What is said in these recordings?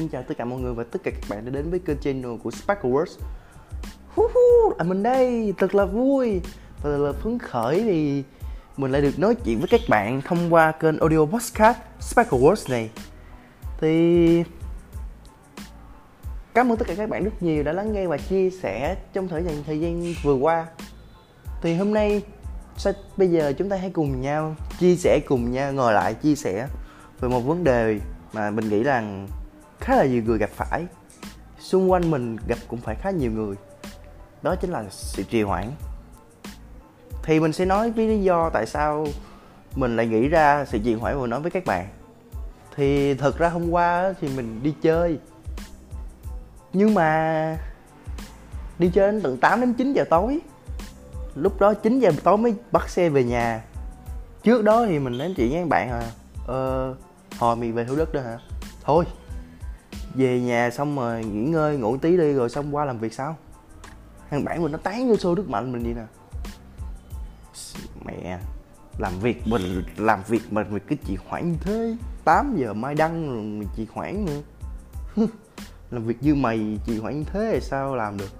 xin chào tất cả mọi người và tất cả các bạn đã đến với kênh channel của Sparkle Words Woohoo, à mình đây, thật là vui và thật là phấn khởi vì mình lại được nói chuyện với các bạn thông qua kênh audio podcast Sparkle Words này. Thì cảm ơn tất cả các bạn rất nhiều đã lắng nghe và chia sẻ trong thời gian thời gian vừa qua. Thì hôm nay sẽ, bây giờ chúng ta hãy cùng nhau chia sẻ cùng nhau ngồi lại chia sẻ về một vấn đề mà mình nghĩ rằng khá là nhiều người gặp phải. Xung quanh mình gặp cũng phải khá nhiều người. Đó chính là sự trì hoãn. Thì mình sẽ nói với lý do tại sao mình lại nghĩ ra sự trì hoãn và nói với các bạn. Thì thật ra hôm qua thì mình đi chơi. Nhưng mà đi chơi đến tận 8 đến 9 giờ tối. Lúc đó 9 giờ tối mới bắt xe về nhà. Trước đó thì mình nói chuyện với bạn à ờ hồi mình về thủ đức đó hả? Thôi về nhà xong rồi nghỉ ngơi ngủ tí đi rồi xong qua làm việc sau thằng bạn mình nó tán vô xô đức mạnh mình vậy nè. Mẹ làm việc mình làm việc mà mình cứ trì hoãn như thế. 8 giờ mai đăng rồi mình trì hoãn nữa. Làm việc như mày trì hoãn như thế thì sao làm được?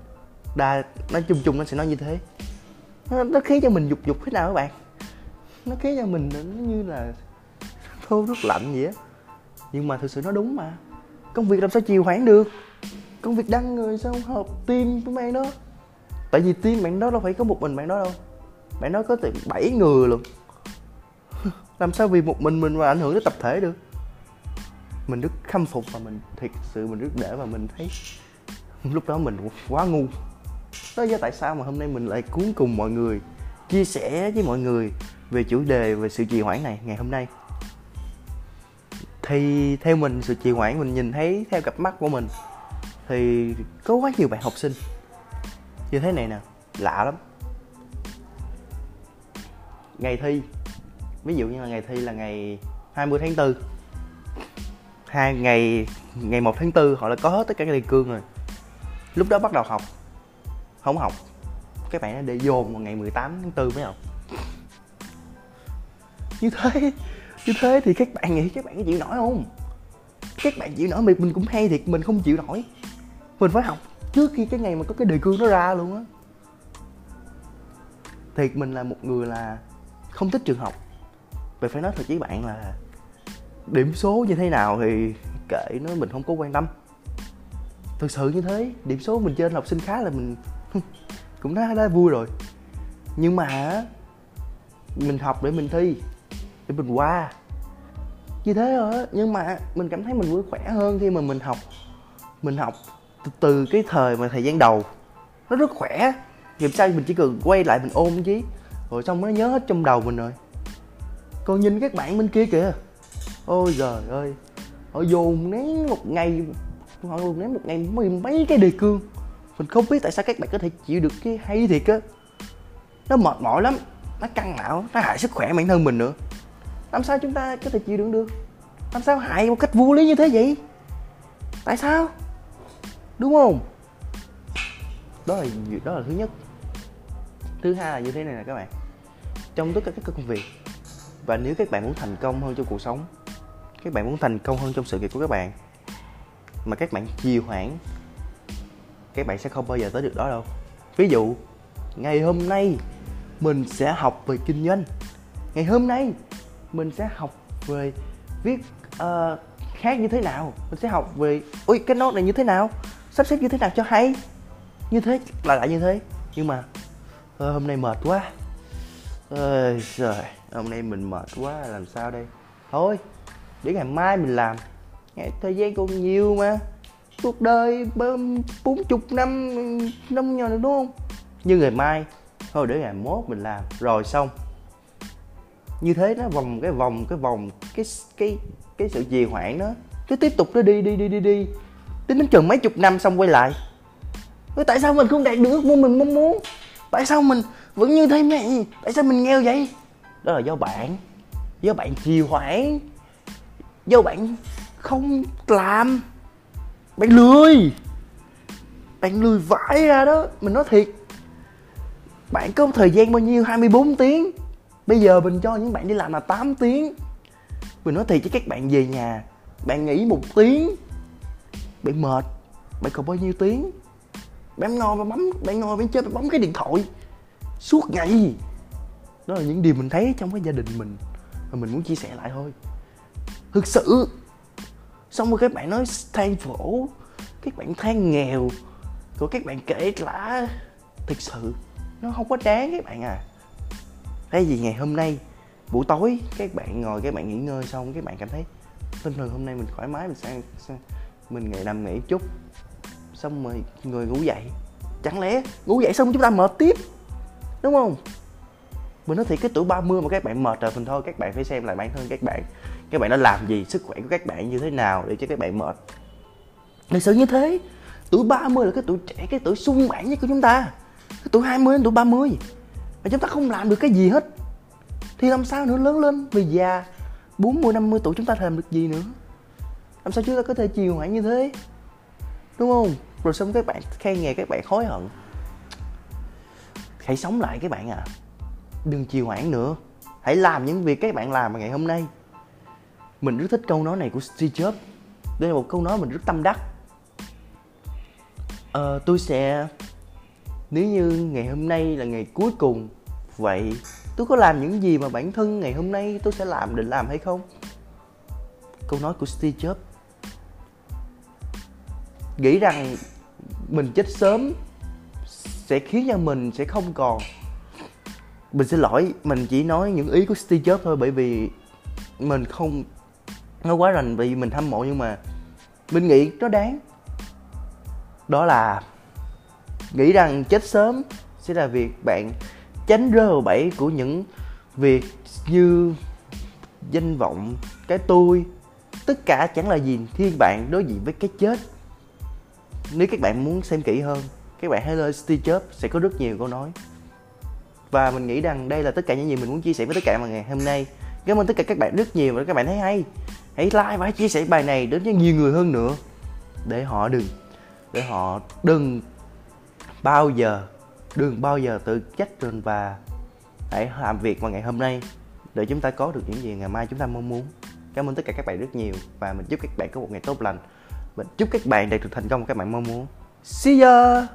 Đa nói chung chung nó sẽ nói như thế. Nó, nó khiến cho mình dục dục thế nào các bạn? Nó khiến cho mình nó như là thô rất lạnh vậy á. Nhưng mà thực sự nó đúng mà công việc làm sao trì hoãn được? Công việc đăng người sao hợp team với bạn đó? Tại vì team bạn đó đâu phải có một mình bạn đó đâu. Bạn đó có tận bảy người luôn. Làm sao vì một mình mình mà ảnh hưởng tới tập thể được? Mình rất khâm phục và mình thiệt sự mình rất để và mình thấy lúc đó mình quá ngu. Đó do tại sao mà hôm nay mình lại cuốn cùng mọi người, chia sẻ với mọi người về chủ đề về sự trì hoãn này ngày hôm nay khi theo mình, sự trì hoãn mình nhìn thấy, theo cặp mắt của mình, thì có quá nhiều bạn học sinh. Như thế này nè, lạ lắm. Ngày thi, ví dụ như là ngày thi là ngày 20 tháng 4 hai, ngày ngày 1 tháng 4 họ đã có hết tất cả các đề cương rồi. Lúc đó bắt đầu học, không học, các bạn để dồn vào ngày 18 tháng 4 mới học. Như thế như thế thì các bạn nghĩ các bạn có chịu nổi không? Các bạn chịu nổi mình mình cũng hay thiệt mình không chịu nổi. Mình phải học trước khi cái ngày mà có cái đề cương nó ra luôn á. Thiệt mình là một người là không thích trường học. Vậy phải nói thật với bạn là điểm số như thế nào thì kệ nó mình không có quan tâm. Thực sự như thế điểm số mình trên học sinh khá là mình cũng đã, đã vui rồi. Nhưng mà mình học để mình thi để mình qua. Như thế rồi á nhưng mà mình cảm thấy mình vui khỏe hơn khi mà mình học. Mình học từ, từ cái thời mà thời gian đầu. Nó rất khỏe. Nghiệp sau mình chỉ cần quay lại mình ôm chứ. Rồi xong nó nhớ hết trong đầu mình rồi. Còn nhìn các bạn bên kia kìa. Ôi giời ơi. Họ dồn nén một ngày họ dồn nén một ngày mấy mấy cái đề cương. Mình không biết tại sao các bạn có thể chịu được cái hay thiệt á. Nó mệt mỏi lắm nó căng não nó hại sức khỏe bản thân mình nữa làm sao chúng ta có thể chịu đựng được? Làm sao hại một cách vô lý như thế vậy? Tại sao? Đúng không? Đó là đó là thứ nhất. Thứ hai là như thế này nè các bạn. Trong tất cả các công việc, và nếu các bạn muốn thành công hơn trong cuộc sống, các bạn muốn thành công hơn trong sự nghiệp của các bạn, mà các bạn trì hoãn, các bạn sẽ không bao giờ tới được đó đâu. Ví dụ, ngày hôm nay mình sẽ học về kinh doanh. Ngày hôm nay mình sẽ học về viết uh, khác như thế nào? Mình sẽ học về ui cái nốt này như thế nào? Sắp xếp như thế nào cho hay? Như thế là lại như thế. Nhưng mà uh, hôm nay mệt quá. Ơi trời hôm nay mình mệt quá làm sao đây? Thôi để ngày mai mình làm. Ngày thời gian còn nhiều mà. Cuộc đời bốn chục năm năm nhỏ nữa đúng không? Như ngày mai thôi để ngày mốt mình làm. Rồi xong như thế nó vòng cái vòng cái vòng cái cái cái sự trì hoãn đó cứ tiếp tục nó đi đi đi đi đi. Tính đến chừng mấy chục năm xong quay lại. Ủa, tại sao mình không đạt được ước mơ mình mong muốn? Tại sao mình vẫn như thế này tại sao mình nghèo vậy? Đó là do bạn. Do bạn trì hoãn. Do bạn không làm. Bạn lười. Bạn lười vãi ra đó mình nói thiệt. Bạn có thời gian bao nhiêu? 24 tiếng bây giờ mình cho những bạn đi làm là 8 tiếng. Mình nói thiệt cho các bạn về nhà, bạn nghỉ một tiếng, bạn mệt, bạn còn bao nhiêu tiếng? Bạn ngồi và bấm, bạn ngồi bạn chơi, bạn bấm cái điện thoại. Suốt ngày. Đó là những điều mình thấy trong cái gia đình mình. Và mình muốn chia sẻ lại thôi. Thực sự xong rồi các bạn nói than phổ, các bạn than nghèo của các bạn kể lã thực sự, nó không có đáng các bạn à thế vì ngày hôm nay buổi tối các bạn ngồi các bạn nghỉ ngơi xong các bạn cảm thấy tinh thần hôm nay mình thoải mái mình sang, sang mình ngày nằm nghỉ chút. Xong rồi người ngủ dậy. Chẳng lẽ ngủ dậy xong chúng ta mệt tiếp đúng không? Mình nói thì cái tuổi 30 mà các bạn mệt rồi mình thôi các bạn phải xem lại bản thân các bạn. Các bạn đã làm gì sức khỏe của các bạn như thế nào để cho các bạn mệt? Thật sự như thế tuổi 30 là cái tuổi trẻ cái tuổi sung mãn nhất của chúng ta. Cái tuổi 20 đến tuổi 30 và chúng ta không làm được cái gì hết. Thì làm sao nữa? Lớn lên vì già 40 50 tuổi chúng ta làm được gì nữa? Làm sao chúng ta có thể chiều hoãn như thế? Đúng không? Rồi xong các bạn khen nghề các bạn hối hận. Hãy sống lại các bạn à. Đừng chiều hoãn nữa. Hãy làm những việc các bạn làm ngày hôm nay. Mình rất thích câu nói này của Steve Jobs. Đây là một câu nói mình rất tâm đắc. À, tôi sẽ nếu như ngày hôm nay là ngày cuối cùng, vậy tôi có làm những gì mà bản thân ngày hôm nay tôi sẽ làm định làm hay không? Câu nói của Steve Jobs. Nghĩ rằng mình chết sớm sẽ khiến cho mình sẽ không còn. Mình xin lỗi, mình chỉ nói những ý của Steve Jobs thôi, bởi vì mình không, nó quá rành vì mình hâm mộ, nhưng mà mình nghĩ nó đáng. Đó là nghĩ rằng chết sớm sẽ là việc bạn tránh rơi vào bẫy của những việc như danh vọng, cái tôi. Tất cả chẳng là gì thiên bạn đối diện với cái chết. Nếu các bạn muốn xem kỹ hơn, các bạn hãy lên Steve Jobs sẽ có rất nhiều câu nói. Và mình nghĩ rằng đây là tất cả những gì mình muốn chia sẻ với tất cả mọi ngày hôm nay. Cảm ơn tất cả các bạn rất nhiều và các bạn thấy hay. Hãy like và hãy chia sẻ bài này đến cho nhiều người hơn nữa. Để họ đừng, để họ đừng bao giờ, đừng bao giờ tự trách mình và hãy làm việc vào ngày hôm nay để chúng ta có được những gì ngày mai chúng ta mong muốn. Cảm ơn tất cả các bạn rất nhiều và mình chúc các bạn có một ngày tốt lành. Mình chúc các bạn đạt được thành công các bạn mong muốn. See ya!